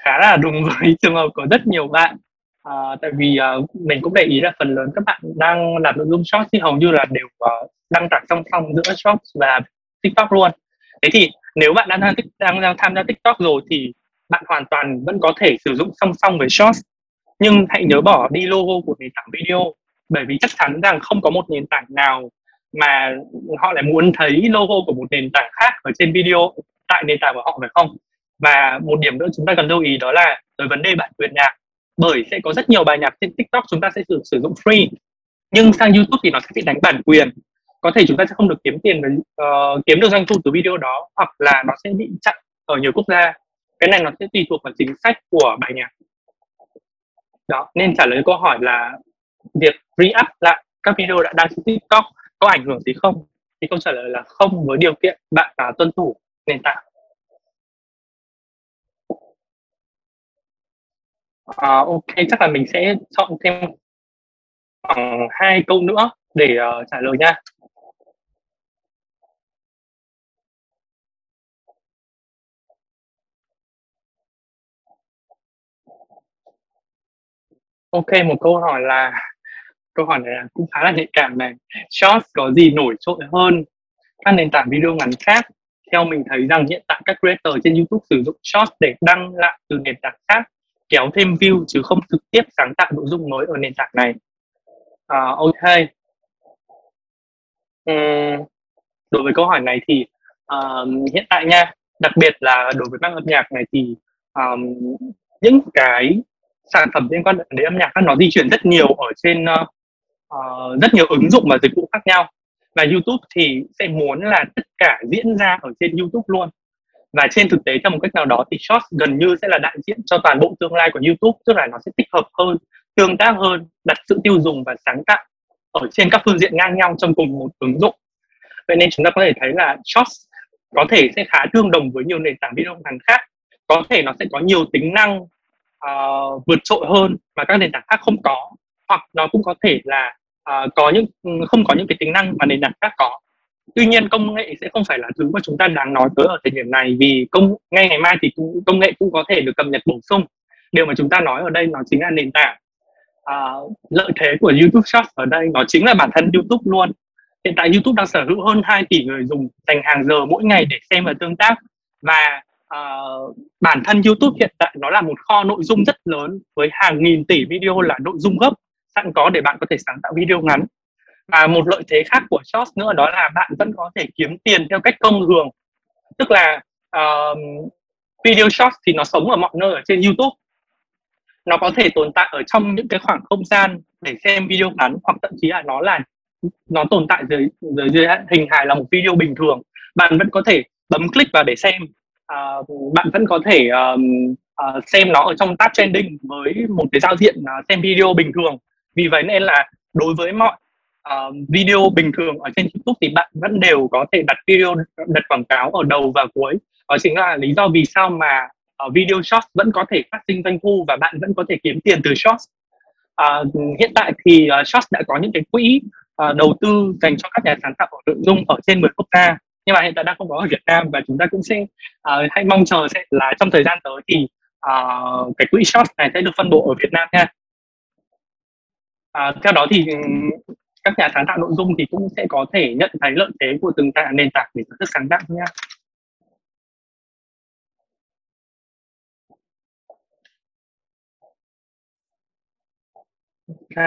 khá là đúng với trường hợp của rất nhiều bạn. Uh, tại vì uh, mình cũng để ý là phần lớn các bạn đang làm nội dung short thì hầu như là đều uh, đăng tải song song giữa short và tiktok luôn. Thế thì nếu bạn đang, đang đang tham gia tiktok rồi thì bạn hoàn toàn vẫn có thể sử dụng song song với short nhưng hãy nhớ bỏ đi logo của nền tảng video bởi vì chắc chắn rằng không có một nền tảng nào mà họ lại muốn thấy logo của một nền tảng khác ở trên video tại nền tảng của họ phải không? Và một điểm nữa chúng ta cần lưu ý đó là về vấn đề bản quyền nhạc. Bởi sẽ có rất nhiều bài nhạc trên tiktok chúng ta sẽ sử, sử dụng free nhưng sang youtube thì nó sẽ bị đánh bản quyền. Có thể chúng ta sẽ không được kiếm tiền uh, kiếm được doanh thu từ video đó hoặc là nó sẽ bị chặn ở nhiều quốc gia. Cái này nó sẽ tùy thuộc vào chính sách của bài nhạc đó nên trả lời câu hỏi là việc re-up lại các video đã đăng trên tiktok có ảnh hưởng gì không? Thì câu trả lời là không với điều kiện bạn uh, tuân thủ nền tảng. À, ok chắc là mình sẽ chọn thêm khoảng hai câu nữa để uh, trả lời nha. Ok, một câu hỏi là câu hỏi này là cũng khá là nhạy cảm này. Shorts có gì nổi trội hơn? Các nền tảng video ngắn khác. Theo mình thấy rằng hiện tại các creator trên YouTube sử dụng Shorts để đăng lại từ nền tảng khác kéo thêm view chứ không trực tiếp sáng tạo nội dung mới ở nền tảng này. À, ok. Uhm, đối với câu hỏi này thì um, hiện tại nha đặc biệt là đối với băng âm nhạc này thì um, những cái sản phẩm liên quan đến âm nhạc nó di chuyển rất nhiều ở trên uh, uh, rất nhiều ứng dụng và dịch vụ khác nhau. Và YouTube thì sẽ muốn là tất cả diễn ra ở trên YouTube luôn. Và trên thực tế theo một cách nào đó thì Shorts gần như sẽ là đại diện cho toàn bộ tương lai của YouTube tức là nó sẽ tích hợp hơn tương tác hơn đặt sự tiêu dùng và sáng tạo ở trên các phương diện ngang nhau trong cùng một ứng dụng. Vậy nên chúng ta có thể thấy là Shorts có thể sẽ khá tương đồng với nhiều nền tảng video ngắn khác. Có thể nó sẽ có nhiều tính năng uh, vượt trội hơn mà các nền tảng khác không có. Hoặc nó cũng có thể là uh, có những không có những cái tính năng mà nền tảng khác có. Tuy nhiên công nghệ sẽ không phải là thứ mà chúng ta đang nói tới ở thời điểm này vì công ngay ngày mai thì cũng, công nghệ cũng có thể được cập nhật bổ sung. Điều mà chúng ta nói ở đây nó chính là nền tảng uh, lợi thế của YouTube Shorts ở đây. Nó chính là bản thân YouTube luôn. Hiện tại YouTube đang sở hữu hơn 2 tỷ người dùng dành hàng giờ mỗi ngày để xem và tương tác. Và uh, bản thân YouTube hiện tại nó là một kho nội dung rất lớn với hàng nghìn tỷ video là nội dung gốc sẵn có để bạn có thể sáng tạo video ngắn. Và một lợi thế khác của shorts nữa đó là bạn vẫn có thể kiếm tiền theo cách thông thường. Tức là uh, video shorts thì nó sống ở mọi nơi ở trên youtube. Nó có thể tồn tại ở trong những cái khoảng không gian để xem video ngắn hoặc thậm chí là nó là nó tồn tại dưới dưới, dưới hình hài là một video bình thường. Bạn vẫn có thể bấm click vào để xem uh, bạn vẫn có thể um, uh, xem nó ở trong tab trending với một cái giao diện uh, xem video bình thường. Vì vậy nên là đối với mọi uh, video bình thường ở trên YouTube thì bạn vẫn đều có thể đặt video đặt quảng cáo ở đầu và cuối. Đó chính là lý do vì sao mà uh, video short vẫn có thể phát sinh doanh thu và bạn vẫn có thể kiếm tiền từ short uh, hiện tại thì uh, short đã có những cái quỹ uh, đầu tư dành cho các nhà sáng tạo nội dung ở trên 10 quốc gia nhưng mà hiện tại đang không có ở Việt Nam và chúng ta cũng sẽ uh, hãy mong chờ sẽ là trong thời gian tới thì uh, cái quỹ short này sẽ được phân bổ ở Việt Nam nha uh, theo đó thì ừ, các nhà sáng tạo nội dung thì cũng sẽ có thể nhận thấy lợi thế của từng nền tảng để sản xuất sáng tạo nha Ok,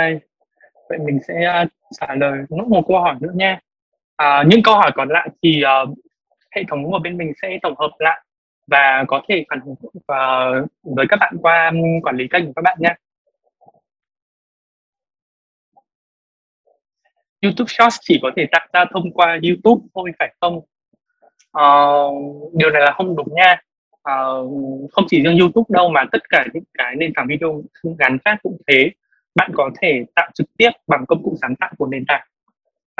vậy mình sẽ uh, trả lời nốt một câu hỏi nữa nha. À, những câu hỏi còn lại thì uh, hệ thống của bên mình sẽ tổng hợp lại và có thể phản hồi uh, với các bạn qua ừ, quản lý kênh của các bạn nhé. YouTube Shorts chỉ có thể tạo ra thông qua YouTube thôi phải không? Uh, điều này là không đúng nha. Uh, không chỉ riêng YouTube đâu mà tất cả những cái nền tảng video ngắn khác cũng thế bạn có thể tạo trực tiếp bằng công cụ sáng tạo của nền tảng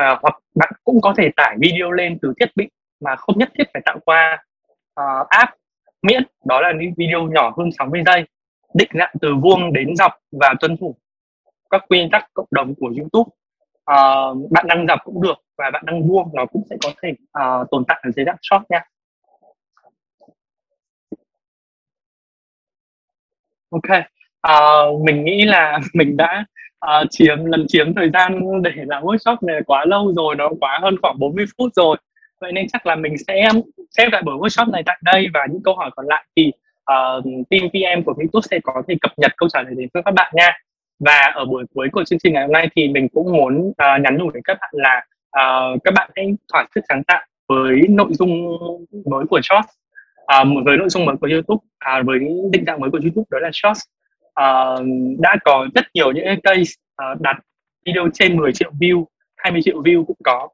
à, hoặc bạn cũng có thể tải video lên từ thiết bị mà không nhất thiết phải tạo qua uh, app miễn. Đó là những video nhỏ hơn 60 giây định dạng từ vuông đến dọc và tuân thủ các quy tắc cộng đồng của YouTube. Uh, bạn đăng dọc cũng được và bạn đăng vuông nó cũng sẽ có thể uh, tồn tại ở dưới dạng short nha. Ok uh, mình nghĩ là mình đã uh, chiếm lần chiếm thời gian để làm workshop này quá lâu rồi nó quá hơn khoảng 40 phút rồi. Vậy nên chắc là mình sẽ xếp lại buổi workshop này tại đây. Và những câu hỏi còn lại thì uh, team PM của YouTube sẽ có thể cập nhật câu trả lời đến với các bạn nha. Và ở buổi cuối của chương trình ngày hôm nay thì mình cũng muốn uh, nhắn nhủ đến các bạn là uh, các bạn hãy thỏa sức sáng tạo với nội dung mới của Shorts. Uh, với nội dung mới của YouTube uh, với định dạng mới của YouTube đó là Shorts uh, đã có rất nhiều những case uh, đặt video trên 10 triệu view 20 triệu view cũng có.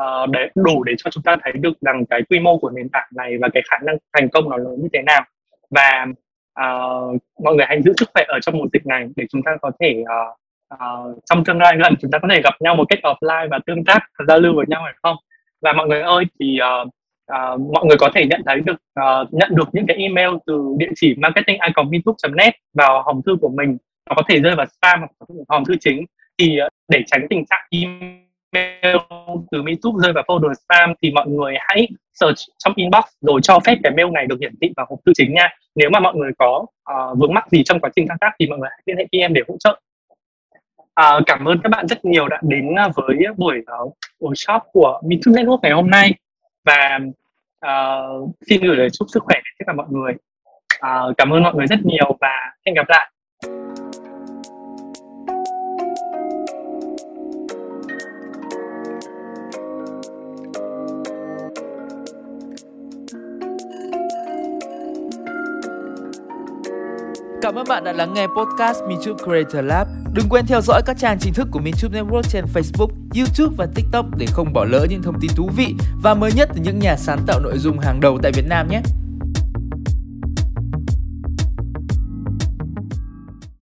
Uh, để đủ để cho chúng ta thấy được rằng cái quy mô của nền tảng này và cái khả năng thành công nó lớn như thế nào. Và uh, mọi người hãy giữ sức khỏe ở trong mùa dịch này để chúng ta có thể uh, uh, trong tương lai gần chúng ta có thể gặp nhau một cách offline và tương tác giao lưu với nhau phải không? Và mọi người ơi thì uh, uh, mọi người có thể nhận thấy được uh, nhận được những cái email từ địa chỉ marketing net vào hòm thư của mình. Nó có thể rơi vào spam hoặc hòm thư chính. Thì uh, để tránh tình trạng email từ YouTube rơi vào folder spam thì mọi người hãy search trong inbox rồi cho phép cái mail này được hiển thị vào hộp thư chính nha. Nếu mà mọi người có uh, vướng mắc gì trong quá trình thao tác thì mọi người hãy liên hệ em để hỗ trợ. À, cảm ơn các bạn rất nhiều đã đến với buổi uh, workshop của MeToo Network ngày hôm nay. Và uh, xin gửi lời chúc sức khỏe đến tất cả mọi người. Uh, cảm ơn mọi người rất nhiều và hẹn gặp lại. Cảm ơn bạn đã lắng nghe podcast MinTube Creator Lab. Đừng quên theo dõi các trang chính thức của MinTube Network trên Facebook, YouTube và TikTok để không bỏ lỡ những thông tin thú vị và mới nhất từ những nhà sáng tạo nội dung hàng đầu tại Việt Nam nhé.